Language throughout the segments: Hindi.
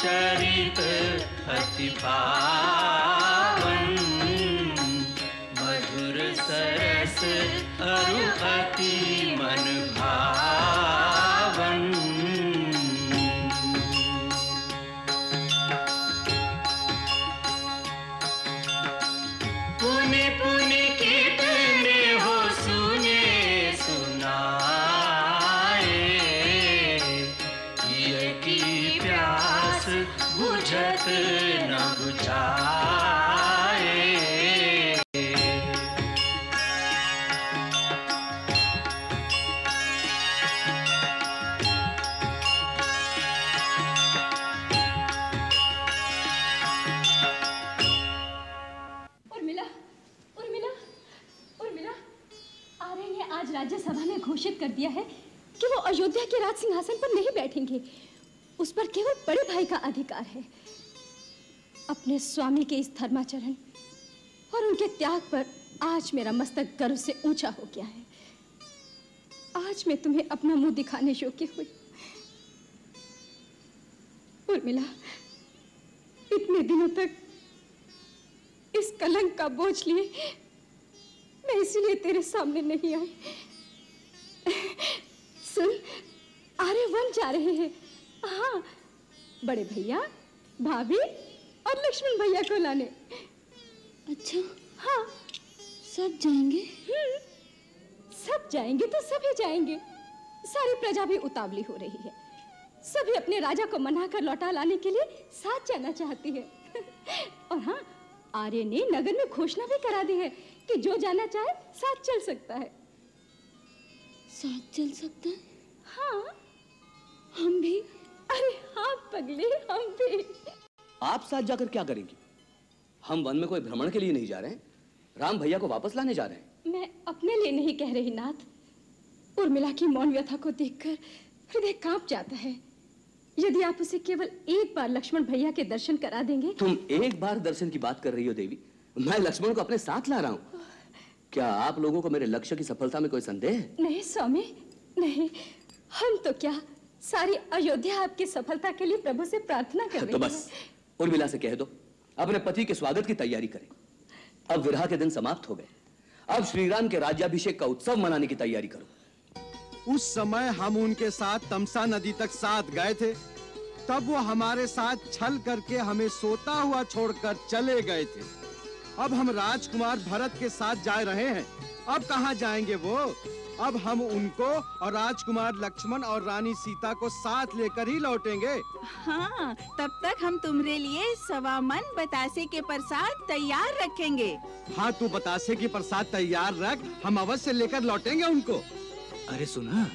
चरित अति पावन मधुर सरस अरु राज सिंहासन पर नहीं बैठेंगे। उस पर केवल बड़े भाई का अधिकार है। अपने स्वामी के इस धर्माचरण और उनके त्याग पर आज मेरा मस्तक गर्व से ऊँचा हो गया है। आज मैं तुम्हें अपना मुँह दिखाने योग्य हुई उर्मिला, इतने दिनों तक इस कलंक का बोझ लिए मैं इसीलिए तेरे सामने नहीं आई। सुन आर्य वन जा रहे हैं। हाँ बड़े भैया भाभी और लक्ष्मण भैया को लाने। अच्छा। हाँ। सब जाएँगे? सब जाएँगे तो सभी जाएँगे। सारी प्रजा भी उतावली हो रही है। सभी अपने राजा को मनाकर लौटा लाने के लिए साथ जाना चाहती है। और हाँ आर्य ने नगर में घोषणा भी करा दी है कि जो जाना चाहे साथ चल सकता है। साथ चल सकता है? हाँ। हम भी अरे हाँ पगले हम भी। आप साथ जाकर क्या करेंगी? हम वन में कोई भ्रमण के लिए नहीं जा रहे हैं। राम भैया को वापस लाने जा रहे हैं। मैं अपने लिए नहीं कह रही नाथ। उर्मिला की मौन व्यथा को देखकर हृदय काँप जाता है। यदि आप उसे केवल एक बार लक्ष्मण भैया के दर्शन करा देंगे तुम एक बार दर्शन की बात कर रही हो देवी। मैं लक्ष्मण को अपने साथ ला रहा हूँ। क्या आप लोगों को मेरे लक्ष्य की सफलता में कोई संदेह है? नहीं स्वामी नहीं। हम तो क्या सारी अयोध्या आपकी सफलता के लिए प्रभु से प्रार्थना कर रही तो बस। उर्मिला से कह दो। अपने पति के स्वागत की तैयारी करें। अब विवाह के दिन समाप्त हो गए। अब श्रीराम के राज्याभिषेक का उत्सव मनाने की तैयारी करो। उस समय हम उनके साथ तमसा नदी तक साथ गए थे। तब वो हमारे साथ छल करके हमें सोता हुआ छोड़कर चले गए थे। अब हम राजकुमार भरत के साथ जा रहे हैं। अब कहाँ जाएँगे वो? अब हम उनको और राजकुमार लक्ष्मण और रानी सीता को साथ लेकर ही लौटेंगे। हाँ तब तक हम तुम्हारे लिए सवा मन बतासे के प्रसाद तैयार रखेंगे। हाँ तू बतासे की प्रसाद तैयार रख हम अवश्य लेकर लौटेंगे उनको। अरे सुना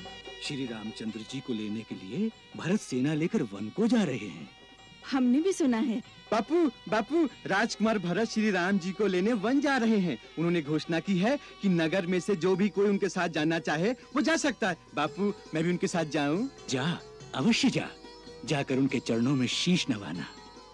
श्री रामचंद्र जी को लेने के लिए भरत सेना लेकर वन को जा रहे हैं। हमने भी सुना है। बापू बापू राजकुमार भरत श्री राम जी को लेने वन जा रहे हैं। उन्होंने घोषणा की है कि नगर में से जो भी कोई उनके साथ जाना चाहे वो जा सकता है। बापू मैं भी उनके साथ जाऊँ? जा अवश्य जा। जाकर उनके चरणों में शीश नवाना।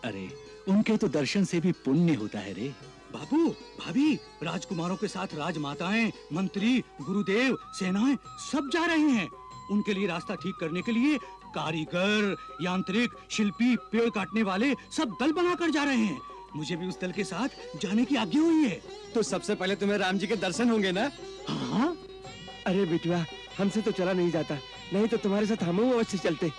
अरे उनके तो दर्शन से भी पुण्य होता है रे। बाबू भाभी राजकुमारों के साथ राजमाताएँ मंत्री गुरुदेव सेनाएँ सब जा रहे हैं। उनके लिए रास्ता ठीक करने के लिए कारीगर यांत्रिक शिल्पी पेड़ काटने वाले सब दल बनाकर जा रहे हैं। मुझे भी उस दल के साथ जाने की आज्ञा हुई है। तो सबसे पहले तुम्हें राम जी के दर्शन होंगे ना? हाँ। अरे बिटुआ हमसे तो चला नहीं जाता। नहीं तो तुम्हारे साथ हम अवश्य चलते।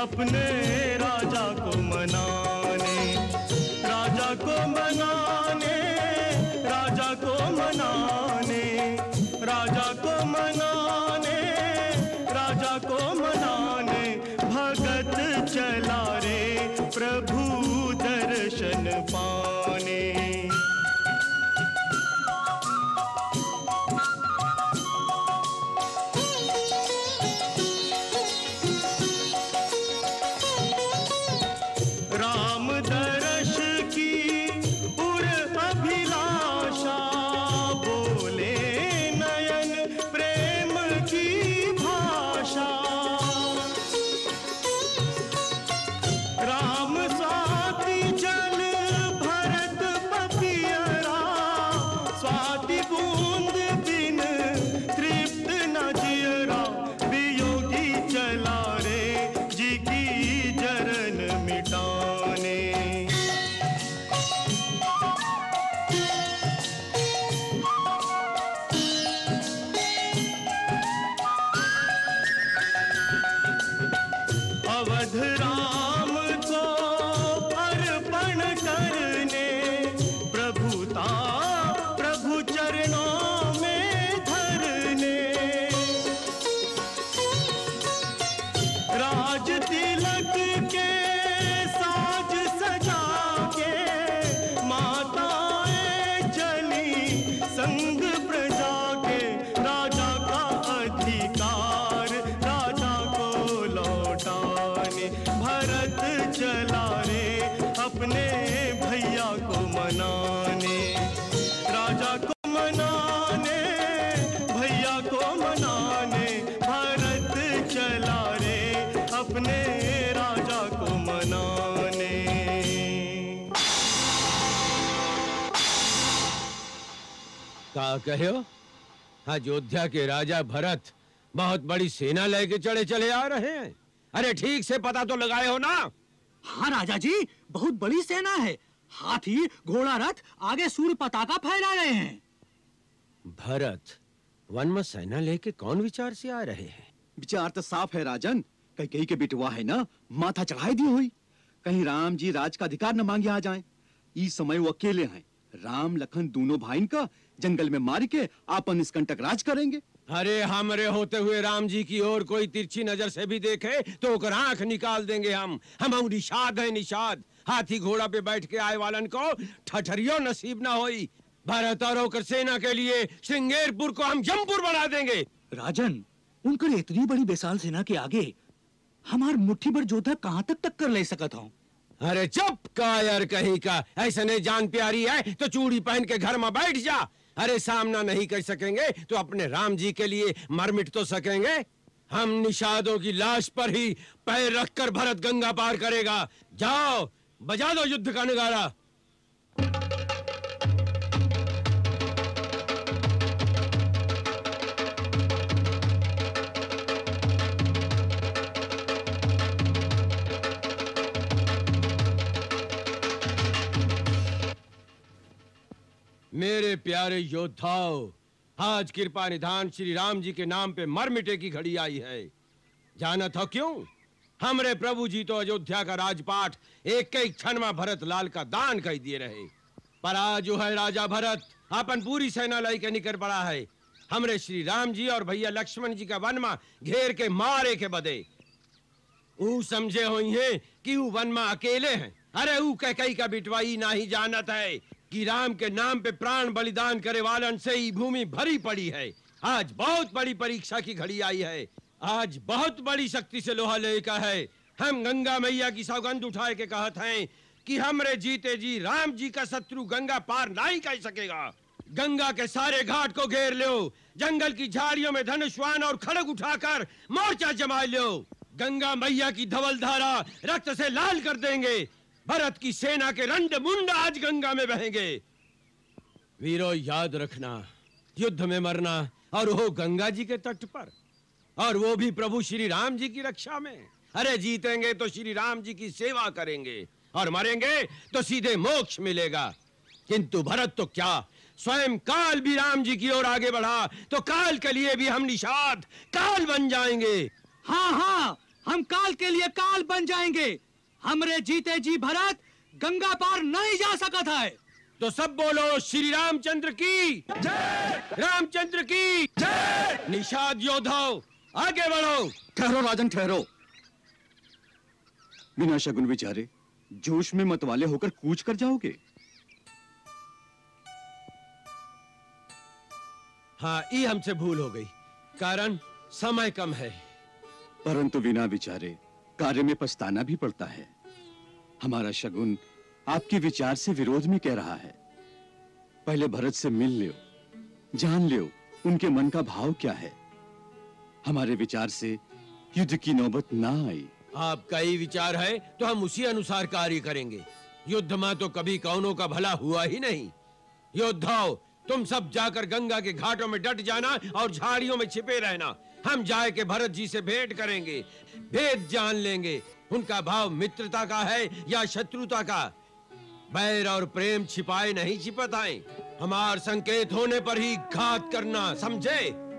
अपने राजा को मनाने Habibu का कहो अयोध्या के राजा भरत बहुत बड़ी सेना लेके चढ़े चले आ रहे हैं। अरे ठीक से पता तो लगाए हो ना। हाँ राजा जी बहुत बड़ी सेना है। हाथी घोड़ा रथ आगे सूर्य पताका फहरा रहे हैं। भरत वन में सेना लेके कौन विचार से आ रहे हैं? विचार तो साफ़ है राजन। कहीं कहीं के बिटवा है ना माथा चढ़ाई दी हुई। कहीं राम जी राज का अधिकार न मांगे आ जाएँ। इस समय वो अकेले हैं। राम लखन दोनों भाई का जंगल में मार के आपन निष्कंटक राज करेंगे। अरे हमरे होते हुए राम जी की ओर कोई तिरछी नज़र से भी देखे तो ओकर आँख निकाल देंगे हम। हम निषाद है निषाद। हाथी घोड़ा पे बैठ के आए वालन को ठठरियो नसीब ना होई। भारत और होकर सेना के लिए श्रृंगेरपुर को हम जमपुर बना देंगे। राजन उनकर इतनी बड़ी बेसाल सेना के आगे हमार मुट्ठी भर जोधा कहाँ तक टक्कर ले सकत हूँ? अरे चुप कायर कहीं का। ऐसे नहीं जान प्यारी है तो चूड़ी पहन के घर में बैठ जा। अरे सामना नहीं कर सकेंगे तो अपने राम जी के लिए मर मिट तो सकेंगे। हम निषादों की लाश पर ही पैर रखकर भरत गंगा पार करेगा। जाओ, बजा दो युद्ध का नगारा। मेरे प्यारे योद्धाओं, आज कृपा निधान श्री राम जी के नाम पे मर मिटे की घड़ी आई है। जाना था क्यों? हमरे प्रभु जी तो अयोध्या का राजपाठ एक एक क्षण में भरत लाल का दान कर दिए रहे। पर आज जो है राजा भरत अपन पूरी सेना लाई के निकल पड़ा है। हमरे श्री राम जी और भैया लक्ष्मण जी का वन में घेर के मारे के बदे। ऊ समझे हुई है कि ऊ वन में अकेले हैं। अरे ऊ कह का बिटवाई ना ही जानत है। कि राम के नाम पे प्राण बलिदान करे वालन से ही भूमि भरी पड़ी है। आज बहुत बड़ी परीक्षा की घड़ी आई है। आज बहुत बड़ी शक्ति से लोहा लेका है। हम गंगा मैया की सौगंध उठाए के कहत हैं कि हमरे जीते जी राम जी का शत्रु गंगा पार नहीं कर सकेगा। गंगा के सारे घाट को घेर लो। जंगल की झाड़ियों में धनुष्वान और खड़ग उठाकर मोर्चा जमा लो। गंगा मैया की धवल धारा रक्त से लाल कर देंगे। भरत की सेना के रंड मुंड आज गंगा में बहेंगे। वीरो, याद रखना, युद्ध में मरना, और वो गंगा जी के तट पर, और वो भी प्रभु श्री राम जी की रक्षा में। अरे, जीतेंगे तो श्री राम जी की सेवा करेंगे, और मरेंगे तो सीधे मोक्ष मिलेगा। किंतु भरत तो क्या? स्वयं काल भी राम जी की ओर आगे बढ़ा तो काल के लिए भी हम निषाद, काल बन जाएँगे। हाँ हाँ हम काल के लिए काल बन जाएँगे। हमरे जीते जी भरत गंगा पार नहीं जा सकत है। तो सब बोलो श्री रामचंद्र की। जय! रामचंद्र की। जय! निषाद योद्धाओं आगे बढ़ो। ठहरो राजन ठहरो। बिना शगुन विचारे जोश में मतवाले होकर कूच कर जाओगे। हाँ ये हमसे भूल हो गई कारण समय कम है। परंतु बिना विचारे कार्य में पछताना भी पड़ता है। हमारा शगुन आपके विचार से विरोध में कह रहा है। पहले भरत से मिल लियो, जान लियो, उनके मन का भाव क्या है। हमारे विचार से युद्ध की नौबत ना आई। आपका ही विचार है तो हम उसी अनुसार कार्य करेंगे। युद्ध में तो कभी कौनों का भला हुआ ही नहीं। योद्धाओं, तुम सब जाकर गंगा के घाटों में डट जाना और झाड़ियों में छिपे रहना। हम जाए के भरत जी से भेंट करेंगे। भेद जान लेंगे। उनका भाव मित्रता का है या शत्रुता का? बैर और प्रेम छिपाए नहीं छिपत हमार संकेत होने पर ही घात करना, समझे?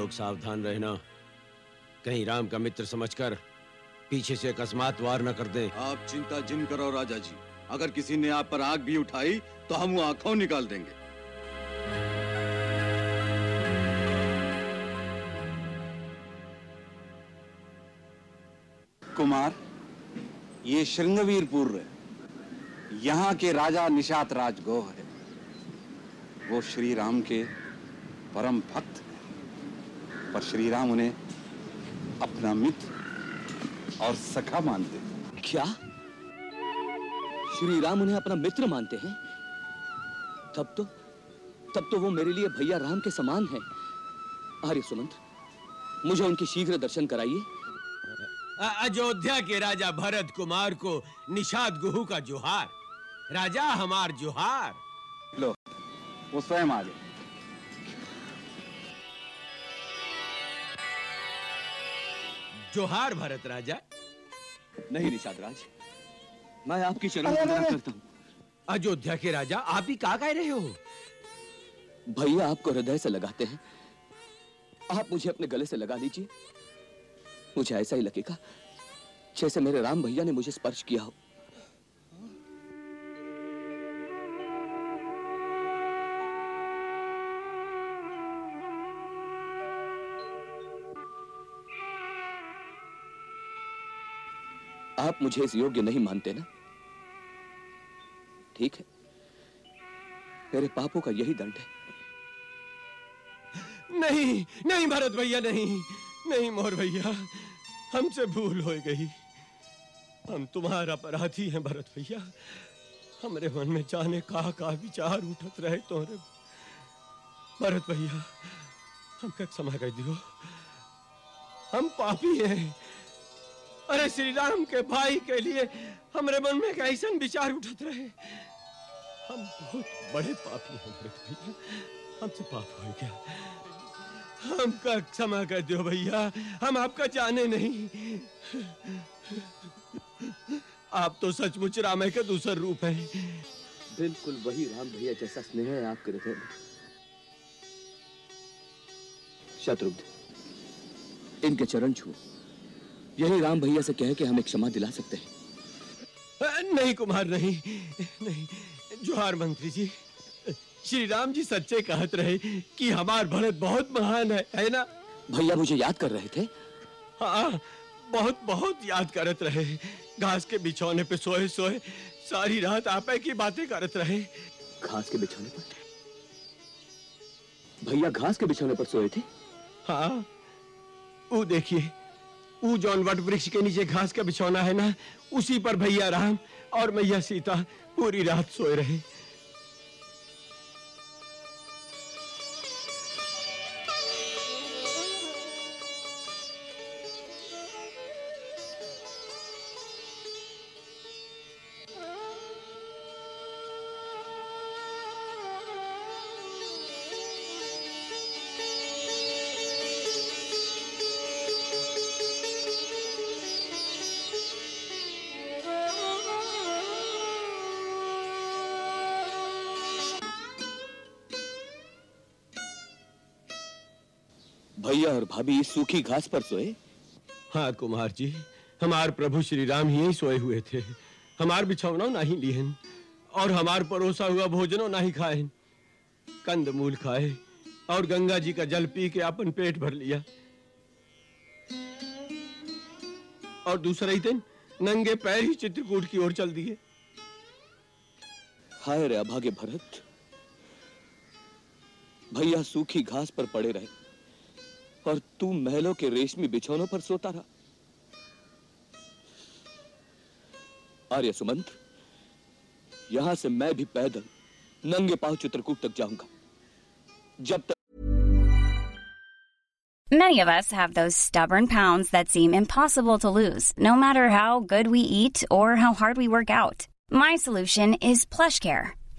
लोग सावधान रहना। कहीं राम का मित्र समझकर पीछे से अकस्मात वार न कर दें। आप चिंता जिन करो राजा जी। अगर किसी ने आप पर आग भी उठाई तो हम वो आँखों निकाल देंगे। कुमार ये श्रृंगवीरपुर है। यहाँ के राजा निषाद राजगोह है। वो श्री राम के परम भक्त। हैं पर श्री राम उन्हें अपना मित्र और सखा मानते हैं। क्या? श्री राम उन्हें अपना मित्र मानते हैं? तब तो तब तो वो मेरे लिए भैया राम के समान हैं। आर्य सुमंत मुझे उनके शीघ्र दर्शन कराइए। अयोध्या के राजा भरत कुमार को निषाद गुहू का जोहार। राजा हमार जोहार। लो वो स्वयं आ गए। जोहार भरत राजा। नहीं निषाद राज मैं आपकी शरण। करता हूँ। अयोध्या के राजा आप ही कहा कह रहे हो? भैया आपको हृदय से लगाते हैं। आप मुझे अपने गले से लगा लीजिए। मुझे ऐसा ही लगेगा जैसे मेरे राम भैया ने मुझे स्पर्श किया हो। आप मुझे इस योग्य नहीं मानते ना? ठीक है। मेरे पापों का यही दंड है। नहीं नहीं भरत भैया, नहीं। नहीं मोर भैया, हमसे भूल हो गई। हम तुम्हारा अपराधी हैं भरत भैया। हमरे मन में जाने का का विचार उठत रहे तोरे। भरत भैया हम हमका क्षमा कर दियो। हम पापी हैं। अरे श्री राम के भाई के लिए हमरे मन में कैसा विचार उठत रहे। हम बहुत बड़े पापी हैं भैया। हमसे पाप हो गया। हमका क्षमा कर दो भैया। हम आपका जाने नहीं। आप तो सचमुच रामय के दूसर रूप हैं। बिल्कुल वही राम भैया जैसा स्नेह है आपके हृदय में। शत्रुघ्न, इनके चरण छुओ। यही राम भैया से कह के हमें क्षमा दिला सकते हैं। नहीं कुमार नहीं नहीं। जोहार मंत्री जी श्री राम जी सच्चे कहत रहे कि हमार भरत बहुत महान है है ना? भैया मुझे याद कर रहे थे। हाँ बहुत बहुत याद करत रहे। घास के बिछौने पे सोए सोए सारी रात आपे की बातें करत रहे। घास के बिछौने पर? भैया घास के बिछौने पर सोए थे? हाँ वो देखिए वो जौन वट वृक्ष के नीचे घास का बिछौना है ना, उसी पर भैया राम और मैया सीता पूरी रात सोए रहे। भैया और भाभी सूखी घास पर सोए? हाँ कुमार जी हमार प्रभु श्री राम ही सोए हुए थे। हमार बिछौना नहीं लिहन और हमार परोसा हुआ भोजनो नहीं खाए कंद मूल खाए और गंगा जी का जल पी के अपन पेट भर लिया। और दूसरा ही दिन नंगे पैर ही चित्रकूट की ओर चल दिए। हाय रे अभागे भरत। भैया सूखी घास पर पड़े रहे। और तू महलों के रेशमी बिछौनों पर सोता रहा आर्य सुमंत यहाँ से मैं भी पैदल नंगे पाँव चित्रकूट तक जाऊँगा जब तक Many of us have those stubborn pounds that seem impossible to lose, no matter how good we eat or how hard we work out. My solution is PlushCare.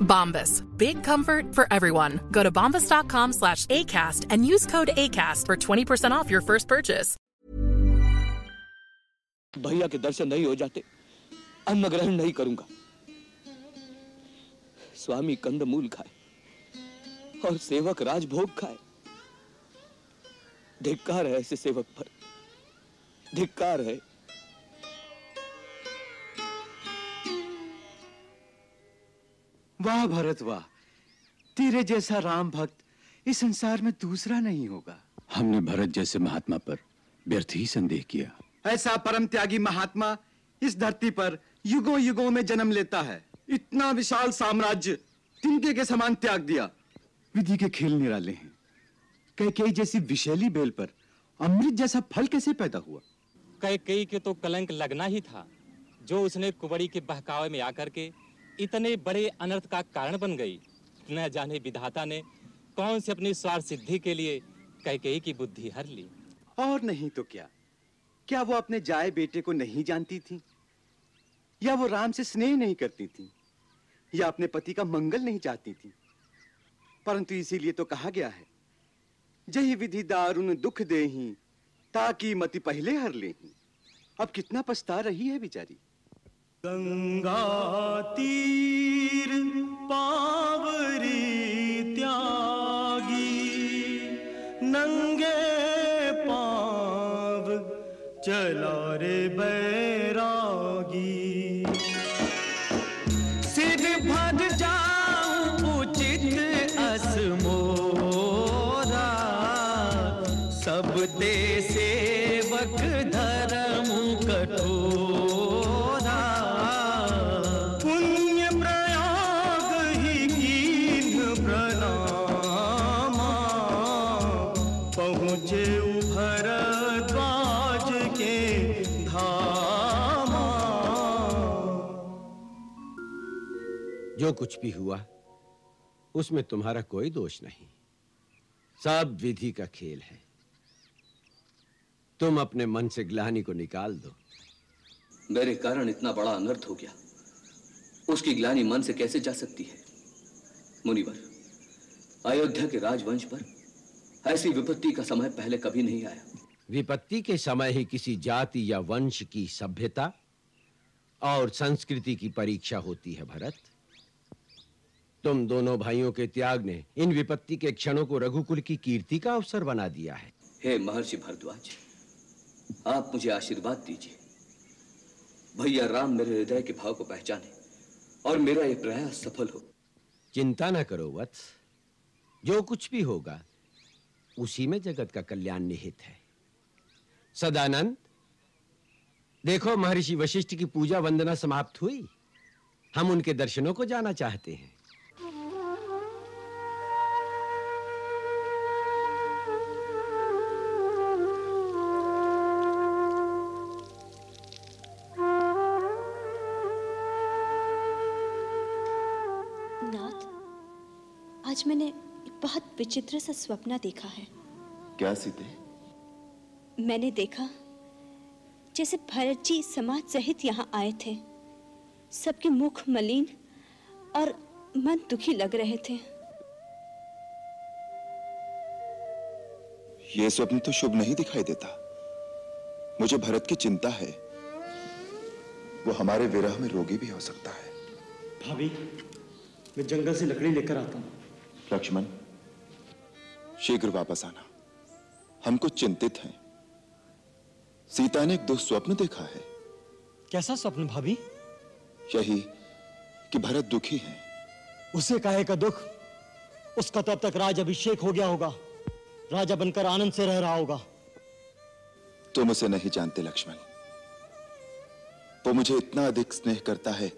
Bombas. Big comfort for everyone. Go to bombas.com slash ACAST and use code ACAST for 20% off your first purchase. भैया के दर्शन नहीं हो जाते अन्न ग्रहण नहीं करूंगा स्वामी कंदमूल खाए और सेवक राजभोग खाए धिक्कार है ऐसे सेवक पर धिक्कार है वाह भरत वाह तेरे जैसा राम भक्त इस संसार में दूसरा नहीं होगा। हमने भरत जैसे महात्मा पर व्यर्थ ही संदेह किया। ऐसा परम त्यागी महात्मा इस धरती पर युगों युगों में जन्म लेता है। इतना विशाल साम्राज्य तिनके के समान त्याग दिया। विधि के खेल निराले हैं। कैकेयी जैसी विशैली बेल पर अमृत जैसा फल कैसे पैदा हुआ? कैकेयी के तो कलंक लगना ही था जो उसने कुबड़ी के बहकावे में आकर के इतने बड़े अनर्थ का कारण बन गई। न जाने विधाता ने कौन से अपनी स्वार्थ सिद्धि के लिए कैकेयी की बुद्धि हर ली। और नहीं तो क्या? क्या वो अपने जाए बेटे को नहीं जानती थी? या वो राम से स्नेह नहीं करती थी? या अपने पति का मंगल नहीं चाहती थी? परंतु इसीलिए तो कहा गया है, जही विधि दारुण दुख दे ताकि मति पहले हर ले अब कितना पछता रही है बेचारी? गंगा तीर। कुछ भी हुआ उसमें तुम्हारा कोई दोष नहीं। सब विधि का खेल है। तुम अपने मन से ग्लानी को निकाल दो। मेरे कारण इतना बड़ा अनर्थ हो गया। उसकी ग्लानी मन से कैसे जा सकती है? मुनिवर अयोध्या के राजवंश पर ऐसी विपत्ति का समय पहले कभी नहीं आया। विपत्ति के समय ही किसी जाति या वंश की सभ्यता और संस्कृति की परीक्षा होती है भरत। तुम दोनों भाइयों के त्याग ने इन विपत्ति के क्षणों को रघुकुल की कीर्ति का अवसर बना दिया है। हे महर्षि भरद्वाज आप मुझे आशीर्वाद दीजिए। भैया राम मेरे हृदय के भाव को पहचाने और मेरा ये प्रयास सफल हो। चिंता न करो वत्स जो कुछ भी होगा उसी में जगत का कल्याण निहित है। सदानंद देखो महर्षि वशिष्ठ की पूजा वंदना समाप्त हुई। हम उनके दर्शनों को जाना चाहते हैं। विचित्र सा स्वप्न देखा है। क्या सीते मैंने देखा जैसे भरत जी समाज सहित यहाँ आए थे। सबके मुख मलिन और मन दुखी लग रहे थे। यह स्वप्न तो शुभ नहीं दिखाई देता। मुझे भरत की चिंता है। वो हमारे विरह में रोगी भी हो सकता है। भाभी मैं जंगल से लकड़ी लेकर आता हूँ। लक्ष्मण शीघ्र वापस आना। हम कुछ चिंतित हैं। सीता ने एक दुस्वप्न देखा है। कैसा स्वप्न भाभी? यही कि भरत दुखी है। उसे काहे का दुख? उसका तब तक राज अभिषेक हो गया होगा। राजा बनकर आनंद से रह रहा होगा। तुम उसे नहीं जानते लक्ष्मण। वो मुझे इतना अधिक स्नेह करता है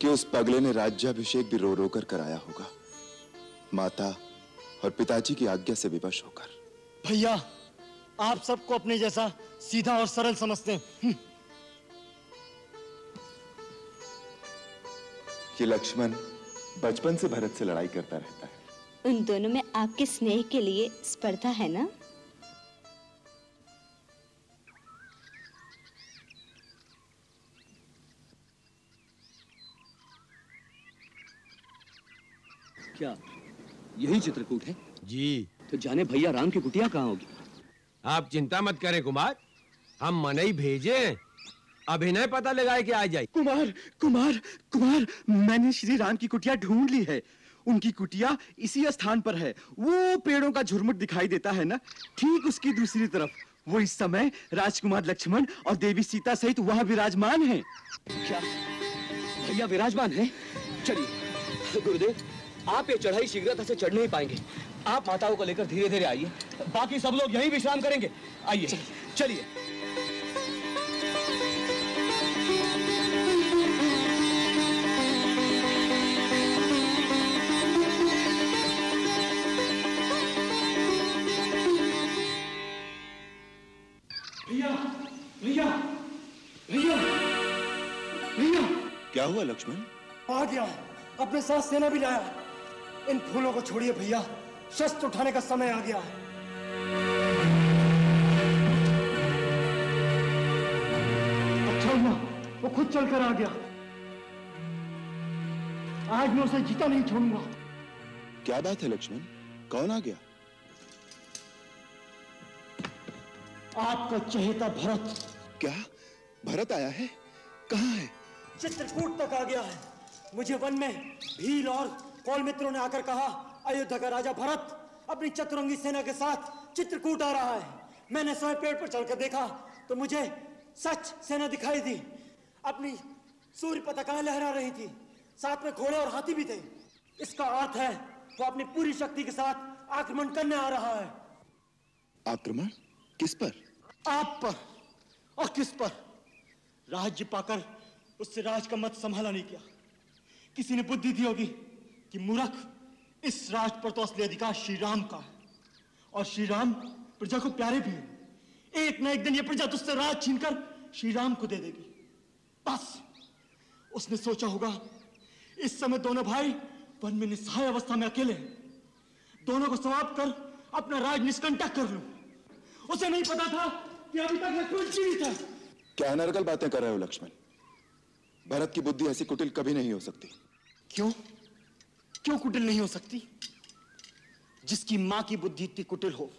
कि उस पगले ने राज्याभिषेक भी रो रो कर कराया होगा। माता और पिताजी की आज्ञा से विवश होकर। भैया आप सबको अपने जैसा सीधा और सरल समझते हैं। हम्म, लक्ष्मण बचपन से भरत से लड़ाई करता रहता है। उन दोनों में आपके स्नेह के लिए स्पर्धा है ना? क्या? यही चित्रकूट है। जी। तो जाने भैया राम की कुटिया कहाँ होगी? आप चिंता मत करें कुमार हम मनई भेजे अभिनय पता लगाए कि आ जाए। कुमार कुमार कुमार मैंने श्री राम की कुटिया ढूंढ ली है। उनकी कुटिया इसी स्थान पर है। वो पेड़ों का झुरमुट दिखाई देता है ना? ठीक उसकी दूसरी तरफ़। वो इस समय राजकुमार लक्ष्मण और देवी सीता सहित वहाँ विराजमान है। क्या? भैया विराजमान है? चलिए गुरुदेव। आप ये चढ़ाई शीघ्रता से चढ़ नहीं पाएँगे। आप माताओं को लेकर धीरे धीरे आइए। बाकी सब लोग यहीं विश्राम करेंगे। आइए। चलिए। क्या हुआ लक्ष्मण? आ गया। अपने साथ सेना भी लाया। इन फूलों को छोड़िए भैया। शस्त्र उठाने का समय आ गया है। अच्छा हुआ वो खुद चलकर आ गया। आज मैं उसे जीता नहीं छोड़ूँगा। क्या बात है लक्ष्मण? कौन आ गया? आपका चहेता भरत। क्या? भरत आया है? कहाँ है? चित्रकूट तक आ गया है। मुझे वन में भील और कौल मित्रों ने आकर कहा अयोध्या का राजा भरत अपनी चतुरंगी सेना के साथ चित्रकूट आ रहा है। मैंने स्वयं पेड़ पर चढ़कर देखा तो मुझे सच सेना दिखाई दी। अपनी सूर्य पताकाएँ लहरा रही थी। साथ में घोड़े और हाथी भी थे। इसका अर्थ है वो अपनी पूरी शक्ति के साथ आक्रमण करने आ रहा है। आक्रमण? किस पर? आप पर। और किस पर? राज्य पाकर उससे राज का मत संभाला नहीं किया। किसी ने बुद्धि दी होगी। कि मूर्ख इस राज पर तो असली अधिकार श्री राम का है। और श्री राम प्रजा को प्यारे भी हैं। एक न एक दिन ये प्रजा तुझसे राज छीनकर श्री राम को दे देगी। बस उसने सोचा होगा इस समय दोनों भाई वन में निस्सहाय अवस्था में अकेले हैं। दोनों को समाप्त कर अपना राज निष्कंटक कर लूँ। उसे नहीं पता था कि अभी तक लक्ष्मण जीवित है। क्या अनर्गल बातें कर रहे हो लक्ष्मण? भरत की बुद्धि ऐसी कुटिल कभी नहीं हो सकती। क्यों? क्यों कुटिल नहीं हो सकती? जिसकी माँ की बुद्धि इतनी कुटिल हो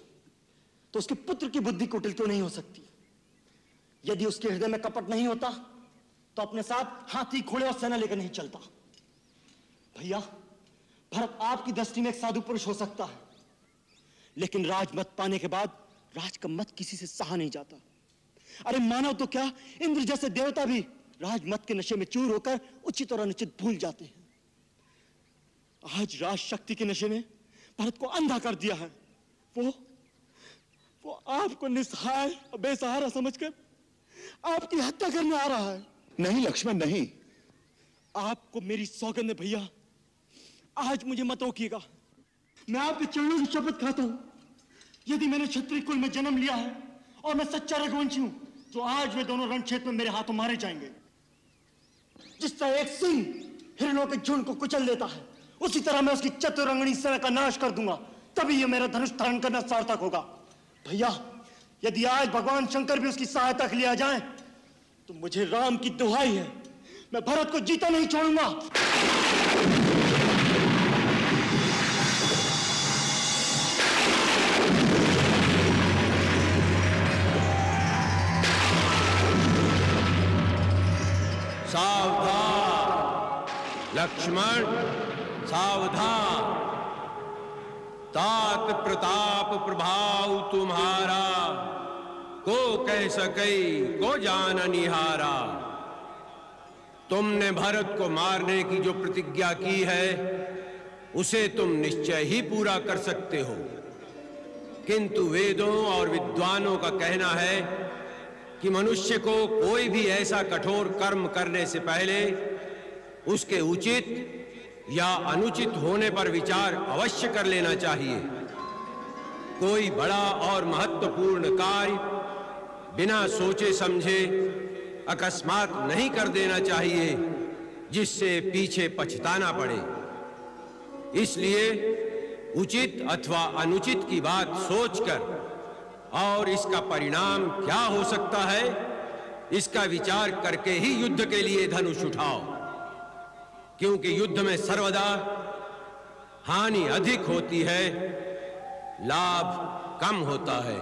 तो उसके पुत्र की बुद्धि कुटिल क्यों नहीं हो सकती? यदि उसके हृदय में कपट नहीं होता तो अपने साथ हाथी, घोड़े और सेना लेकर नहीं चलता। भैया, भरत आपकी दृष्टि में एक साधु पुरुष हो सकता है, लेकिन राजमत पाने के बाद राज का मत किसी से सहा नहीं जाता। अरे मानव तो क्या, इंद्र जैसे देवता भी राजमत के नशे में चूर होकर उचित और अनुचित भूल जाते हैं। आज राज शक्ति के नशे ने भारत को अंधा कर दिया है। वो वो आपको निस्सहाय और बेसहारा समझकर आपकी हत्या करने आ रहा है। नहीं लक्ष्मण नहीं। आपको मेरी सौगंध है भैया। आज मुझे मत रोकिएगा। मैं आपके चरणों की शपथ खाता हूँ। यदि मैंने क्षत्रिय कुल में जन्म लिया है और मैं सच्चा रघुवंशी हूँ तो आज वे दोनों रण क्षेत्र में मेरे हाथों मारे जाएँगे जिस तरह एक सिंह हिरणों के झुंड को कुचल देता है। उसी तरह मैं उसकी चतुरंगणी सेना का नाश कर दूँगा। तभी ये मेरा धनुष धारण करना सार्थक होगा। भैया, यदि आज भगवान शंकर भी उसकी सहायता के लिए आ जाए तो मुझे राम की दुहाई है। मैं भरत को जीता नहीं छोड़ूँगा। सावधान, लक्ष्मण। सावधान। तात प्रताप प्रभाव तुम्हारा, को कह सके को जान निहारा। तुमने भरत को मारने की जो प्रतिज्ञा की है, उसे तुम निश्चय ही पूरा कर सकते हो। किंतु वेदों और विद्वानों का कहना है कि मनुष्य को कोई भी ऐसा कठोर कर्म करने से पहले उसके उचित या अनुचित होने पर विचार अवश्य कर लेना चाहिए। कोई बड़ा और महत्वपूर्ण कार्य बिना सोचे समझे अकस्मात नहीं कर देना चाहिए, जिससे पीछे पछताना पड़े। इसलिए उचित अथवा अनुचित की बात सोचकर, और इसका परिणाम क्या हो सकता है, इसका विचार करके ही युद्ध के लिए धनुष उठाओ। क्योंकि युद्ध में सर्वदा हानि अधिक होती है, लाभ कम होता है।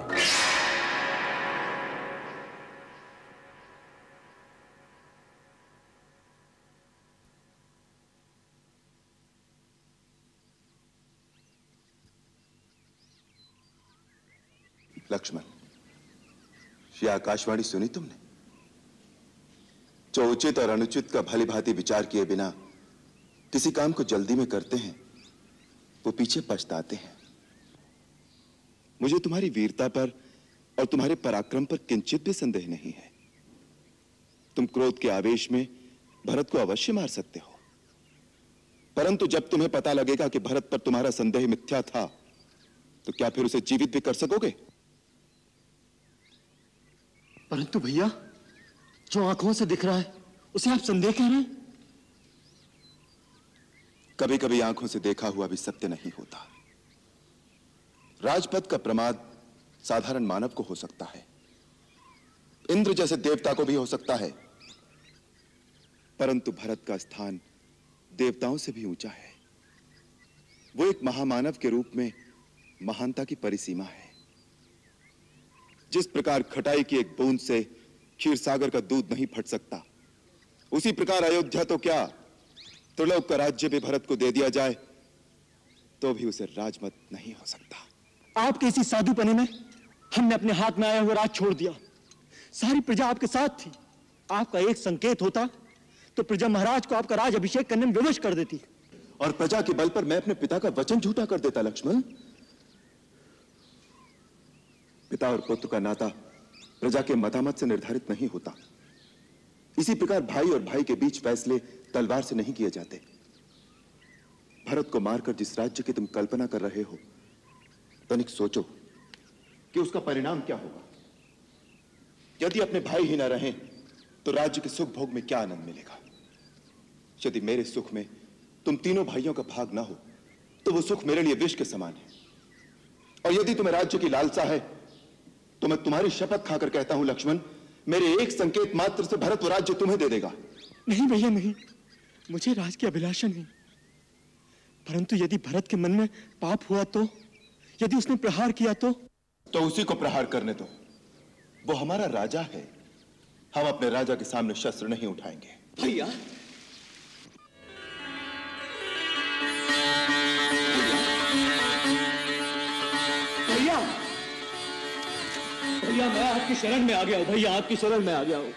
लक्ष्मण, ये आकाशवाणी सुनी तुमने? जो उचित और अनुचित का भली भांति विचार किए बिना किसी काम को जल्दी में करते हैं, वो पीछे पछताते हैं। मुझे तुम्हारी वीरता पर और तुम्हारे पराक्रम पर किंचित भी संदेह नहीं है। तुम क्रोध के आवेश में भरत को अवश्य मार सकते हो। परंतु जब तुम्हें पता लगेगा कि भरत पर तुम्हारा संदेह मिथ्या था तो क्या फिर उसे जीवित भी कर सकोगे? परंतु भैया, जो आँखों से दिख रहा है, उसे आप संदेह कह रहे हैं? कभी कभी आँखों से देखा हुआ भी सत्य नहीं होता। राजपद का प्रमाद साधारण मानव को हो सकता है। इंद्र जैसे देवता को भी हो सकता है। परंतु भरत का स्थान देवताओं से भी ऊँचा है। वो एक महामानव के रूप में महानता की परिसीमा है। जिस प्रकार खटाई की एक बूंद से क्षीर सागर का दूध नहीं फट सकता, उसी प्रकार अयोध्या तो क्या त्रिलोक का राज्य भी भरत को दे दिया जाए तो भी उसे राजमत नहीं हो सकता। आपके इसी साधुपने में हमने अपने हाथ में आया हुआ राज छोड़ दिया। सारी प्रजा आपके साथ थी। आपका एक संकेत होता तो प्रजा महाराज को आपका राज अभिषेक करने में विवश कर देती। और प्रजा के बल पर मैं अपने पिता का वचन झूठा कर देता लक्ष्मण। पिता और पुत्र का नाता प्रजा के मतामत से निर्धारित नहीं होता। इसी प्रकार भाई और भाई के बीच फैसले तलवार से नहीं किए जाते। भरत को मारकर जिस राज्य की तुम कल्पना कर रहे हो, तनिक सोचो कि उसका परिणाम क्या होगा। यदि अपने भाई ही ना रहें तो राज्य के सुख भोग में क्या आनंद मिलेगा? यदि मेरे सुख में तुम तीनों भाइयों का भाग ना हो तो वो सुख मेरे लिए विष के समान है। और यदि तुम्हें राज्य की लालसा है तो मैं तुम्हारी शपथ खाकर कहता हूँ, लक्ष्मण, मेरे एक संकेत मात्र से भरत वो राज्य तुम्हें दे देगा। नहीं भैया, नहीं। मुझे राज की अभिलाषा नहीं। परंतु यदि भरत के मन में पाप हुआ तो यदि उसने प्रहार किया तो? तो उसी को प्रहार करने दो। वो हमारा राजा है। हम अपने राजा के सामने शस्त्र नहीं उठाएँगे। भैया। भैया। भैया मैं आपकी शरण में आ गया हूँ। भैया आपकी शरण में आ गया हूँ।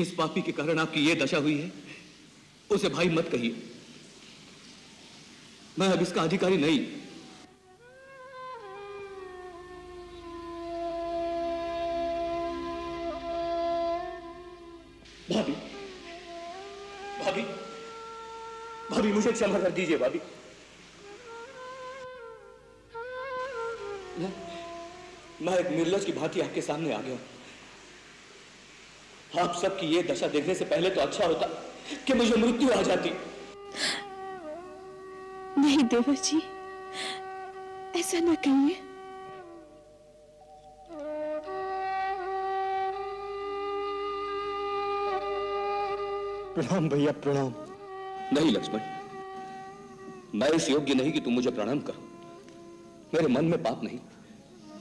जिस पापी के कारण आपकी ये दशा हुई है, उसे भाई मत कहिए। मैं अब इसका अधिकारी नहीं। भाभी भाभी भाभी, मुझे क्षमा कर दीजिए, भाभी। मैं मैं एक निर्लज की भांति आपके सामने आ गया हूँ। आप सबकी ये दशा देखने से पहले तो अच्छा होता कि मुझे मृत्यु आ जाती। नहीं देवर जी ऐसा ना कहिए। प्रणाम भैया प्रणाम। नहीं लक्ष्मण मैं इस योग्य नहीं कि तुम मुझे प्रणाम करो। मेरे मन में पाप नहीं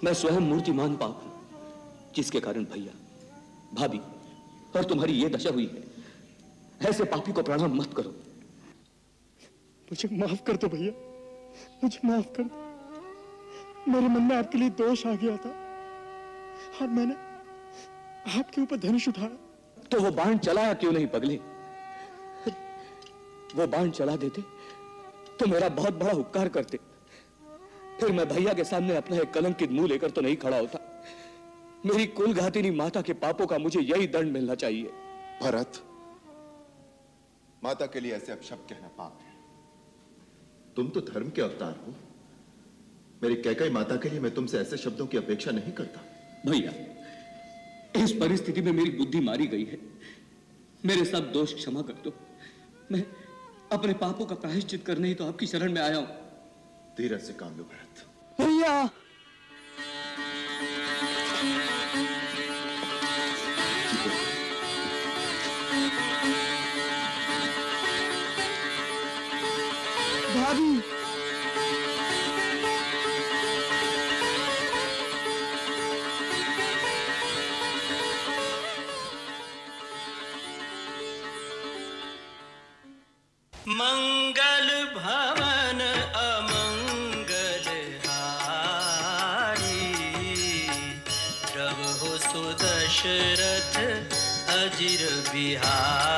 मैं स्वयं मूर्तिमान पाप हूँ जिसके कारण भैया भाभी और तुम्हारी ये दशा हुई है। ऐसे पापी को प्रणाम मत करो। मुझे माफ़ कर दो भैया। मुझे माफ़ कर दो। मेरे मन में आपके लिए दोष आ गया था। और मैंने आपके ऊपर धनुष उठाया। तो वो बाण चलाया क्यों नहीं पगले? वो बाण चला देते तो मेरा बहुत बड़ा उपकार करते। फिर मैं भैया के सामने अपना एक कलंकित मुँह लेकर तो नहीं खड़ा होता। मेरी कुल घातिनी माता के पापों का मुझे यही दंड मिलना चाहिए। भरत माता के लिए ऐसे अपशब्द कहना पाप है। तुम तो धर्म के अवतार हो। मेरी कैकई माता के लिए मैं तुमसे ऐसे शब्दों की अपेक्षा नहीं करता। भैया इस परिस्थिति में मेरी बुद्धि मारी गई है। मेरे सब दोष क्षमा कर दो। मैं अपने पापों का प्रायश्चित करने ही तो आपकी शरण में आया हूँ। धीरज से काम लो भरत। भैया! अजिर बिहारी